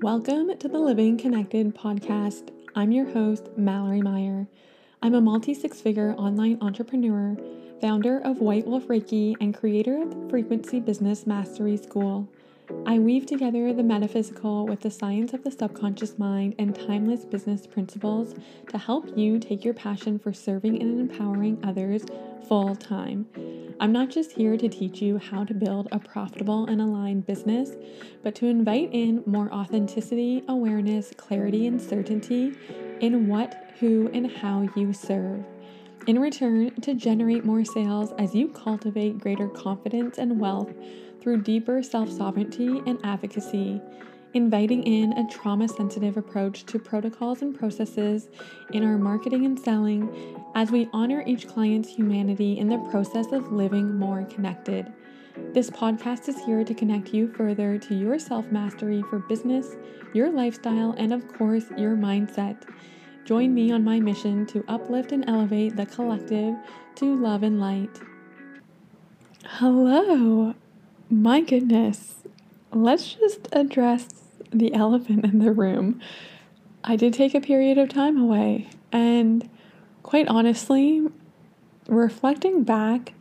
Welcome to the Living Connected podcast. I'm your host, Mallory Meyer. I'm a multi six figure online entrepreneur, founder of White Wolf Reiki, and creator of the Frequency Business Mastery School. I weave together the metaphysical with the science of the subconscious mind and timeless business principles to help you take your passion for serving and empowering others full time. I'm not just here to teach you how to build a profitable and aligned business, but to invite in more authenticity, awareness, clarity, and certainty in what, who, and how you serve. In return, to generate more sales as you cultivate greater confidence and wealth through deeper self sovereignty and advocacy, inviting in a trauma sensitive approach to protocols and processes in our marketing and selling as we honor each client's humanity in the process of living more connected. This podcast is here to connect you further to your self mastery for business, your lifestyle, and of course, your mindset. Join me on my mission to uplift and elevate the collective to love and light. Hello, my goodness, let's just address the elephant in the room. I did take a period of time away, and quite honestly, reflecting back,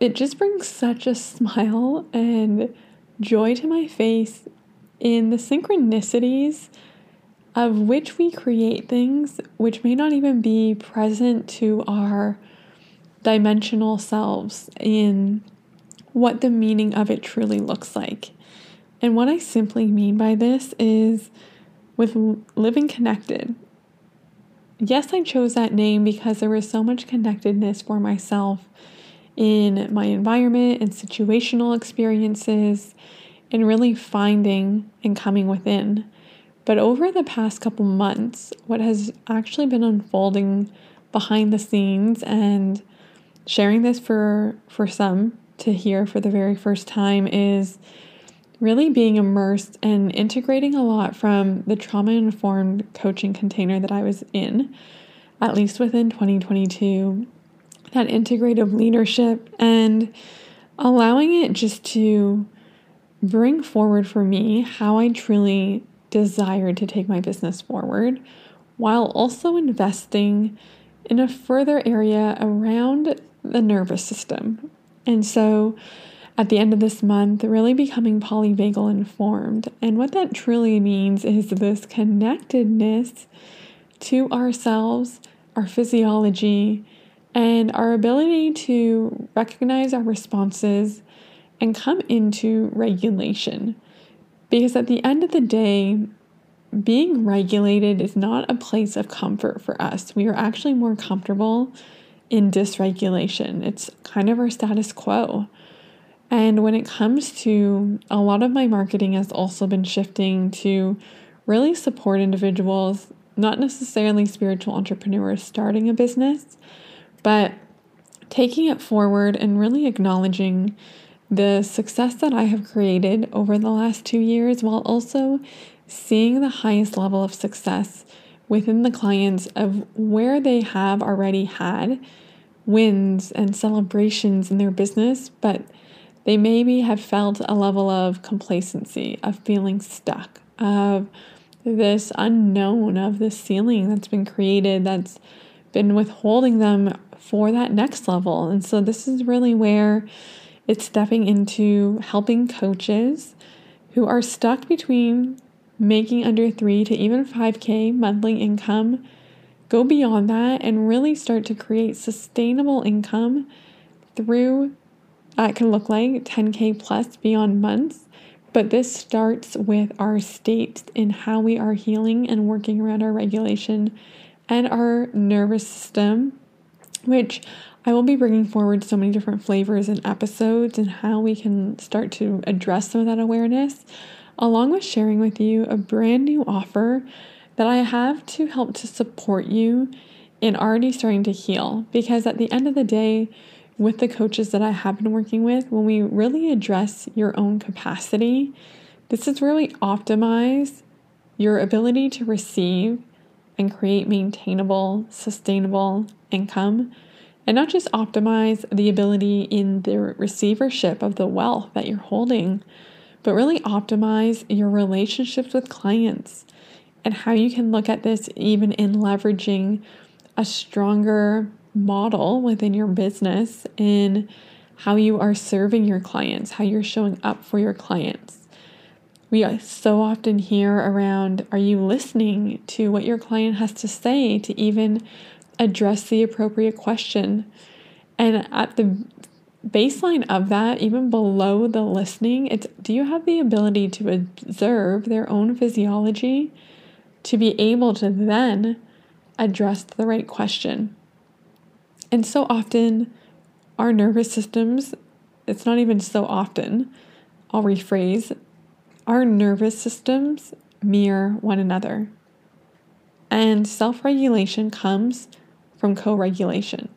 it just brings such a smile and joy to my face in the synchronicities of which we create things which may not even be present to our dimensional selves in what the meaning of it truly looks like. And what I simply mean by this is with living connected. Yes, I chose that name because there was so much connectedness for myself in my environment and situational experiences and really finding and coming within. But over the past couple months, what has actually been unfolding behind the scenes and sharing this for for some to hear for the very first time is really being immersed and integrating a lot from the trauma informed coaching container that I was in, at least within 2022, that integrative leadership and allowing it just to bring forward for me how I truly desired to take my business forward while also investing in a further area around the nervous system. And so at the end of this month, really becoming polyvagal informed. And what that truly means is this connectedness to ourselves, our physiology, and our ability to recognize our responses and come into regulation. Because at the end of the day, being regulated is not a place of comfort for us. We are actually more comfortable in dysregulation. It's kind of our status quo. And when it comes to a lot of my marketing has also been shifting to really support individuals, not necessarily spiritual entrepreneurs starting a business, but taking it forward and really acknowledging the success that I have created over the last two years while also seeing the highest level of success within the clients of where they have already had wins and celebrations in their business, but they maybe have felt a level of complacency, of feeling stuck, of this unknown, of this ceiling that's been created that's been withholding them for that next level. And so, this is really where it's stepping into helping coaches who are stuck between making under three to even 5K monthly income, go beyond that and really start to create sustainable income through uh, it can look like 10K plus beyond months. But this starts with our state in how we are healing and working around our regulation and our nervous system, which I will be bringing forward so many different flavors and episodes and how we can start to address some of that awareness along with sharing with you a brand new offer that I have to help to support you in already starting to heal. Because at the end of the day, with the coaches that I have been working with, when we really address your own capacity, this is really optimize your ability to receive and create maintainable, sustainable income, and not just optimize the ability in the receivership of the wealth that you're holding, but really optimize your relationships with clients and how you can look at this even in leveraging a stronger model within your business in how you are serving your clients, how you're showing up for your clients. We so often hear around are you listening to what your client has to say to even address the appropriate question? And at the baseline of that, even below the listening, it's do you have the ability to observe their own physiology to be able to then address the right question? And so often, our nervous systems, it's not even so often, I'll rephrase, our nervous systems mirror one another. And self regulation comes from co regulation.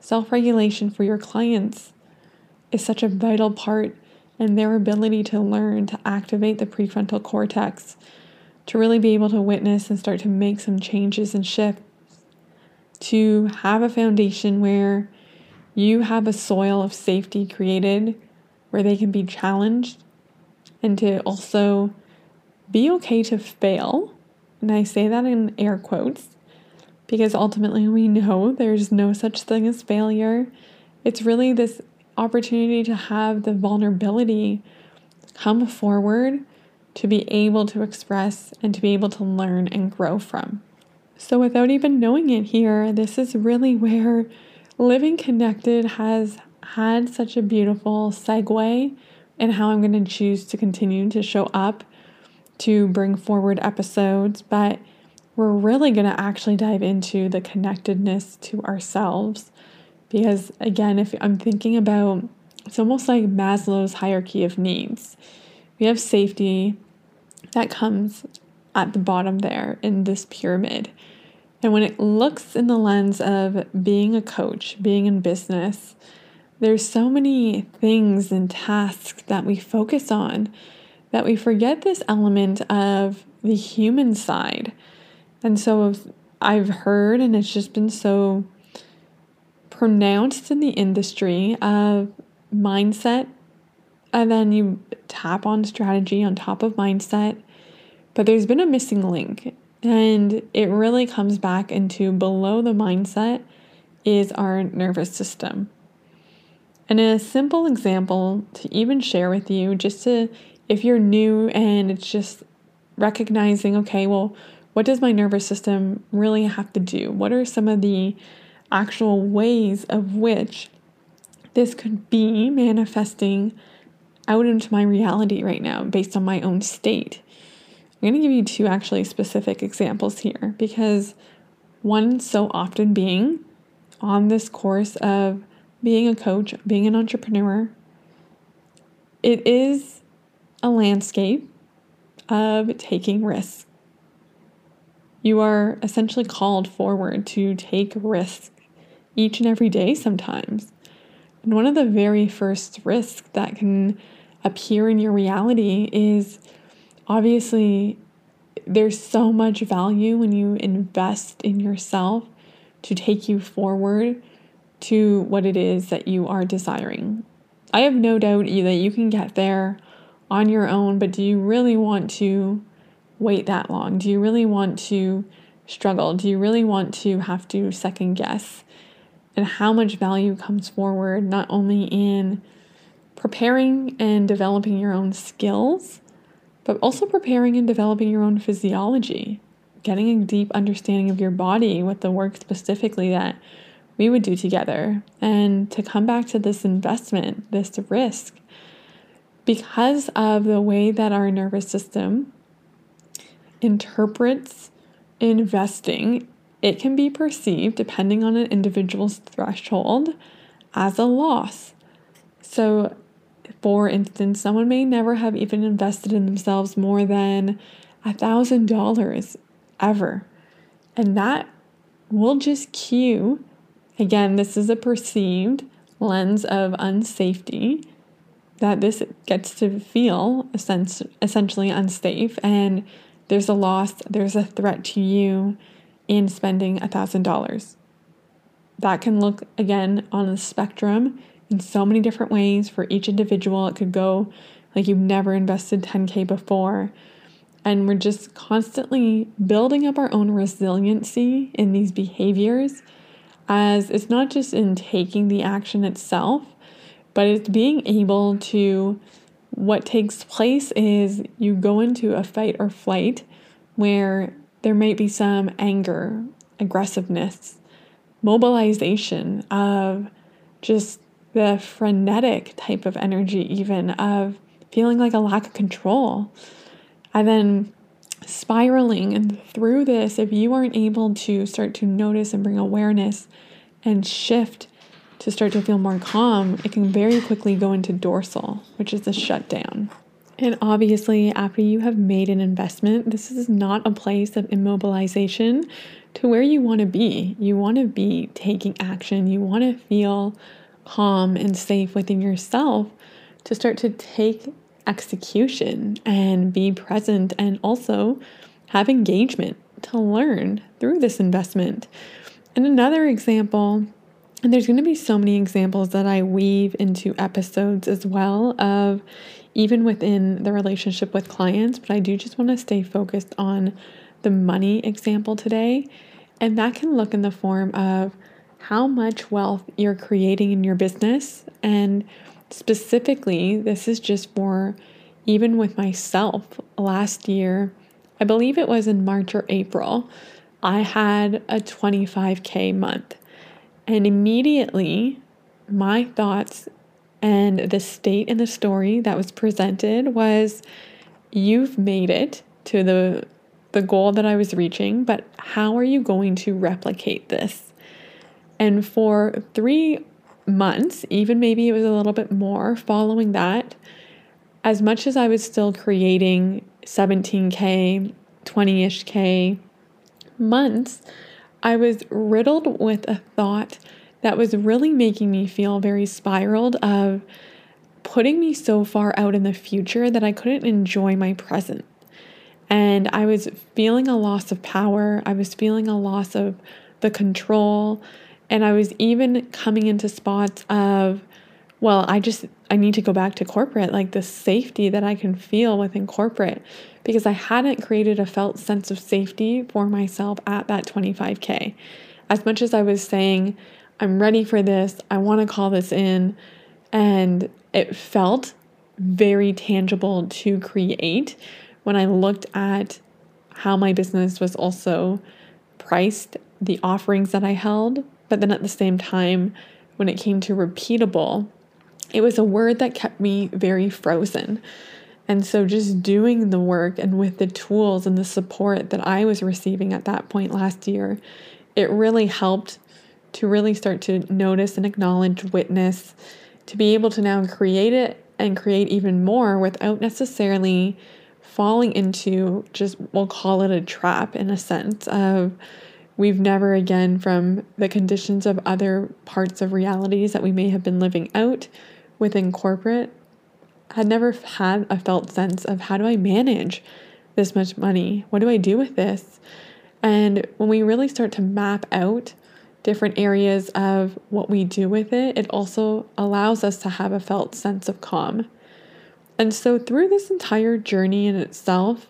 Self regulation for your clients is such a vital part in their ability to learn to activate the prefrontal cortex, to really be able to witness and start to make some changes and shifts, to have a foundation where you have a soil of safety created where they can be challenged and to also be okay to fail. And I say that in air quotes because ultimately we know there's no such thing as failure. It's really this opportunity to have the vulnerability come forward to be able to express and to be able to learn and grow from. So, without even knowing it here, this is really where living connected has had such a beautiful segue in how I'm going to choose to continue to show up to bring forward episodes. But we're really going to actually dive into the connectedness to ourselves. Because again, if I'm thinking about it's almost like Maslow's hierarchy of needs. We have safety that comes at the bottom there in this pyramid. And when it looks in the lens of being a coach, being in business, there's so many things and tasks that we focus on that we forget this element of the human side and so I've heard, and it's just been so pronounced in the industry of mindset. And then you tap on strategy on top of mindset. But there's been a missing link. And it really comes back into below the mindset is our nervous system. And a simple example to even share with you, just to if you're new and it's just recognizing, okay, well, what does my nervous system really have to do? What are some of the actual ways of which this could be manifesting out into my reality right now based on my own state? I'm going to give you two actually specific examples here because one so often being on this course of being a coach, being an entrepreneur, it is a landscape of taking risks. You are essentially called forward to take risks each and every day sometimes. And one of the very first risks that can appear in your reality is obviously there's so much value when you invest in yourself to take you forward to what it is that you are desiring. I have no doubt that you can get there on your own, but do you really want to wait that long? Do you really want to struggle? Do you really want to have to second guess? And how much value comes forward not only in preparing and developing your own skills, but also preparing and developing your own physiology, getting a deep understanding of your body with the work specifically that we would do together. And to come back to this investment, this risk, because of the way that our nervous system interprets investing, it can be perceived, depending on an individual's threshold, as a loss. So, for instance, someone may never have even invested in themselves more than a thousand dollars ever. And that will just cue, again, this is a perceived lens of unsafety, that this gets to feel essentially unsafe and there's a loss, there's a threat to you in spending $1,000. That can look again on the spectrum in so many different ways for each individual. It could go like you've never invested 10K before. And we're just constantly building up our own resiliency in these behaviors, as it's not just in taking the action itself, but it's being able to. What takes place is you go into a fight or flight where there might be some anger, aggressiveness, mobilization of just the frenetic type of energy, even of feeling like a lack of control. And then spiraling and through this, if you aren't able to start to notice and bring awareness and shift to start to feel more calm, it can very quickly go into dorsal, which is the shutdown. And obviously, after you have made an investment, this is not a place of immobilization to where you want to be. You want to be taking action, you want to feel calm and safe within yourself to start to take execution and be present and also have engagement to learn through this investment. And another example, and there's going to be so many examples that I weave into episodes as well of even within the relationship with clients, but I do just want to stay focused on the money example today. And that can look in the form of how much wealth you're creating in your business. And specifically, this is just for even with myself last year, I believe it was in March or April, I had a 25K month. And immediately, my thoughts and the state in the story that was presented was you've made it to the the goal that I was reaching, but how are you going to replicate this? And for three months, even maybe it was a little bit more following that, as much as I was still creating 17K, 20 ish K months, I was riddled with a thought that was really making me feel very spiraled of putting me so far out in the future that I couldn't enjoy my present. And I was feeling a loss of power. I was feeling a loss of the control. And I was even coming into spots of, well, I just, I need to go back to corporate, like the safety that I can feel within corporate, because I hadn't created a felt sense of safety for myself at that 25K. As much as I was saying, I'm ready for this, I want to call this in, and it felt very tangible to create when I looked at how my business was also priced, the offerings that I held, but then at the same time, when it came to repeatable, it was a word that kept me very frozen. And so, just doing the work and with the tools and the support that I was receiving at that point last year, it really helped to really start to notice and acknowledge, witness, to be able to now create it and create even more without necessarily falling into just, we'll call it a trap in a sense of We've never again, from the conditions of other parts of realities that we may have been living out within corporate, had never had a felt sense of how do I manage this much money? What do I do with this? And when we really start to map out different areas of what we do with it, it also allows us to have a felt sense of calm. And so, through this entire journey in itself,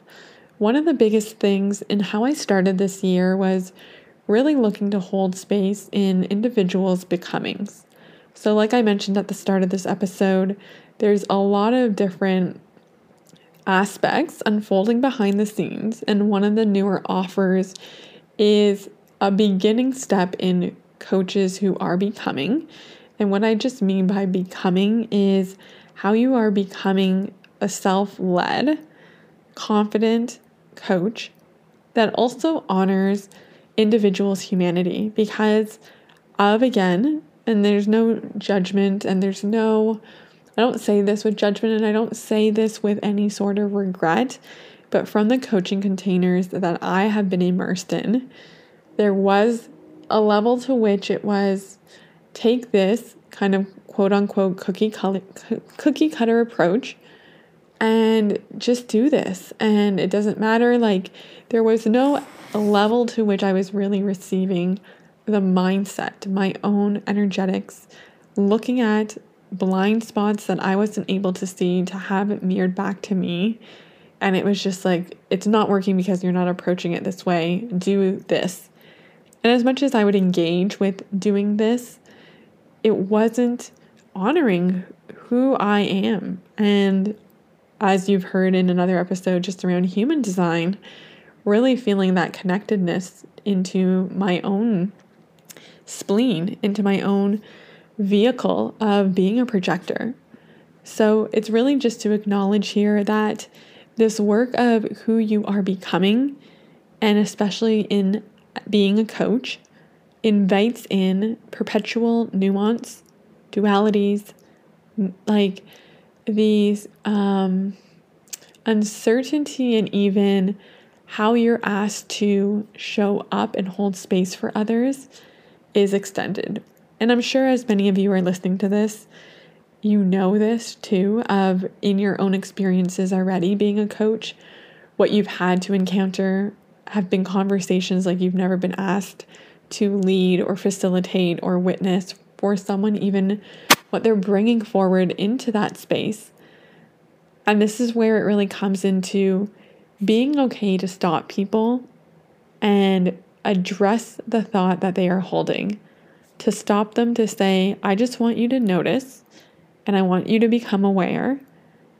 one of the biggest things in how I started this year was really looking to hold space in individuals' becomings. So, like I mentioned at the start of this episode, there's a lot of different aspects unfolding behind the scenes, and one of the newer offers is a beginning step in coaches who are becoming. And what I just mean by becoming is how you are becoming a self led, confident, coach that also honors individual's humanity because of again and there's no judgment and there's no I don't say this with judgment and I don't say this with any sort of regret but from the coaching containers that I have been immersed in there was a level to which it was take this kind of quote unquote cookie cutter, cookie cutter approach and just do this. And it doesn't matter. Like, there was no level to which I was really receiving the mindset, my own energetics, looking at blind spots that I wasn't able to see to have it mirrored back to me. And it was just like, it's not working because you're not approaching it this way. Do this. And as much as I would engage with doing this, it wasn't honoring who I am. And as you've heard in another episode just around human design, really feeling that connectedness into my own spleen, into my own vehicle of being a projector. So it's really just to acknowledge here that this work of who you are becoming, and especially in being a coach, invites in perpetual nuance, dualities, like these um, uncertainty, and even how you're asked to show up and hold space for others is extended. And I'm sure as many of you are listening to this, you know this too of in your own experiences already being a coach, what you've had to encounter have been conversations like you've never been asked to lead or facilitate or witness for someone, even what they're bringing forward into that space. And this is where it really comes into being okay to stop people and address the thought that they are holding, to stop them to say, I just want you to notice and I want you to become aware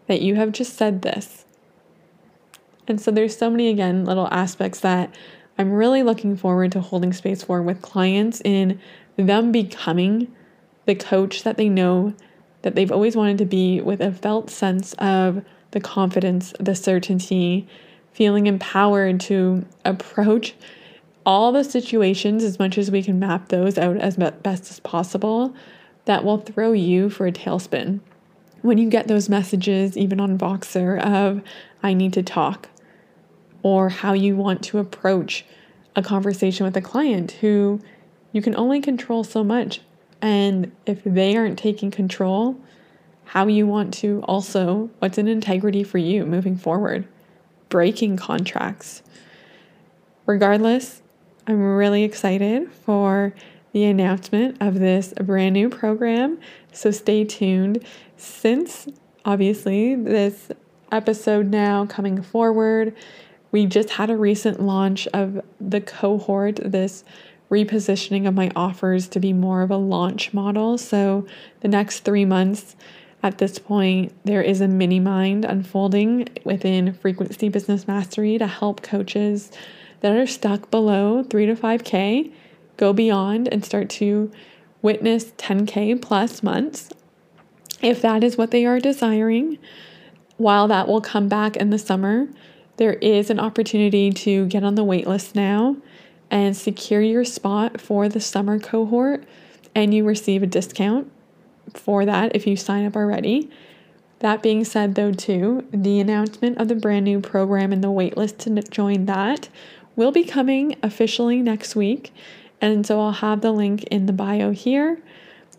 that you have just said this. And so there's so many, again, little aspects that I'm really looking forward to holding space for with clients in them becoming the coach that they know that they've always wanted to be with a felt sense of the confidence, the certainty, feeling empowered to approach all the situations as much as we can map those out as best as possible that will throw you for a tailspin. When you get those messages, even on Voxer, of I need to talk, or how you want to approach a conversation with a client who you can only control so much. And if they aren't taking control, how you want to also, what's an integrity for you moving forward, breaking contracts. Regardless, I'm really excited for the announcement of this brand new program. So stay tuned. Since obviously this episode now coming forward, we just had a recent launch of the cohort, this repositioning of my offers to be more of a launch model. So the next three months, at this point, there is a mini mind unfolding within Frequency Business Mastery to help coaches that are stuck below 3 to 5K go beyond and start to witness 10K plus months if that is what they are desiring. While that will come back in the summer, there is an opportunity to get on the waitlist now and secure your spot for the summer cohort, and you receive a discount for that if you sign up already. That being said, though, too, the announcement of the brand new program and the waitlist to join that will be coming officially next week. And so I'll have the link in the bio here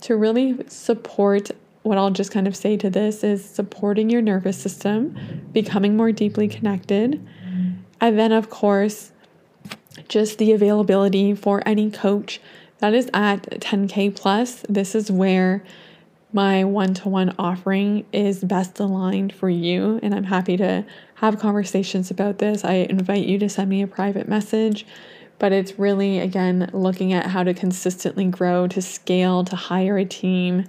to really support what I'll just kind of say to this is supporting your nervous system, becoming more deeply connected. And then, of course, just the availability for any coach that is at 10K plus. This is where my one to one offering is best aligned for you. And I'm happy to have conversations about this. I invite you to send me a private message. But it's really, again, looking at how to consistently grow, to scale, to hire a team,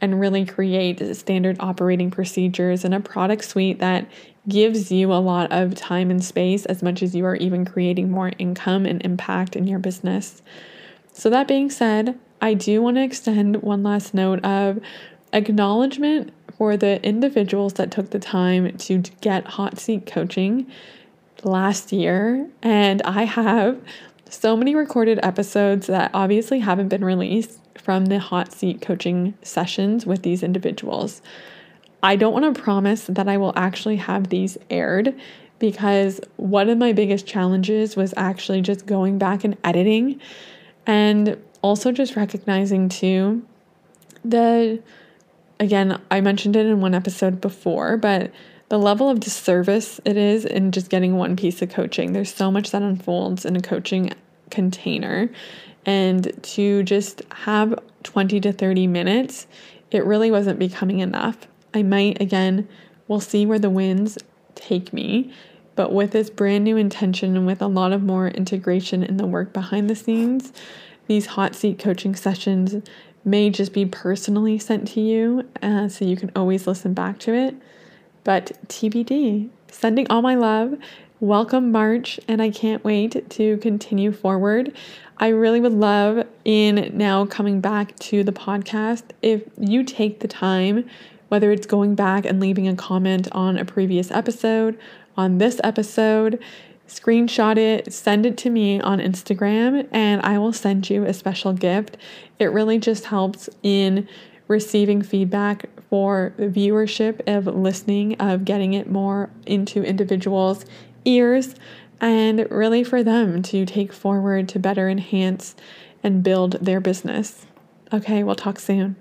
and really create standard operating procedures and a product suite that gives you a lot of time and space as much as you are even creating more income and impact in your business. So, that being said, I do want to extend one last note of acknowledgement for the individuals that took the time to get hot seat coaching last year. And I have so many recorded episodes that obviously haven't been released from the hot seat coaching sessions with these individuals. I don't want to promise that I will actually have these aired because one of my biggest challenges was actually just going back and editing and also just recognizing too the again, I mentioned it in one episode before, but the level of disservice it is in just getting one piece of coaching. There's so much that unfolds in a coaching container. And to just have 20 to 30 minutes it really wasn't becoming enough. I might, again, we'll see where the winds take me. But with this brand new intention and with a lot of more integration in the work behind the scenes, these hot seat coaching sessions may just be personally sent to you, uh, so you can always listen back to it. But TBD, sending all my love. Welcome March, and I can't wait to continue forward. I really would love, in now coming back to the podcast, if you take the time, whether it's going back and leaving a comment on a previous episode, on this episode, screenshot it, send it to me on Instagram, and I will send you a special gift. It really just helps in receiving feedback for viewership of listening, of getting it more into individuals' ears, and really for them to take forward to better enhance and build their business. Okay, we'll talk soon.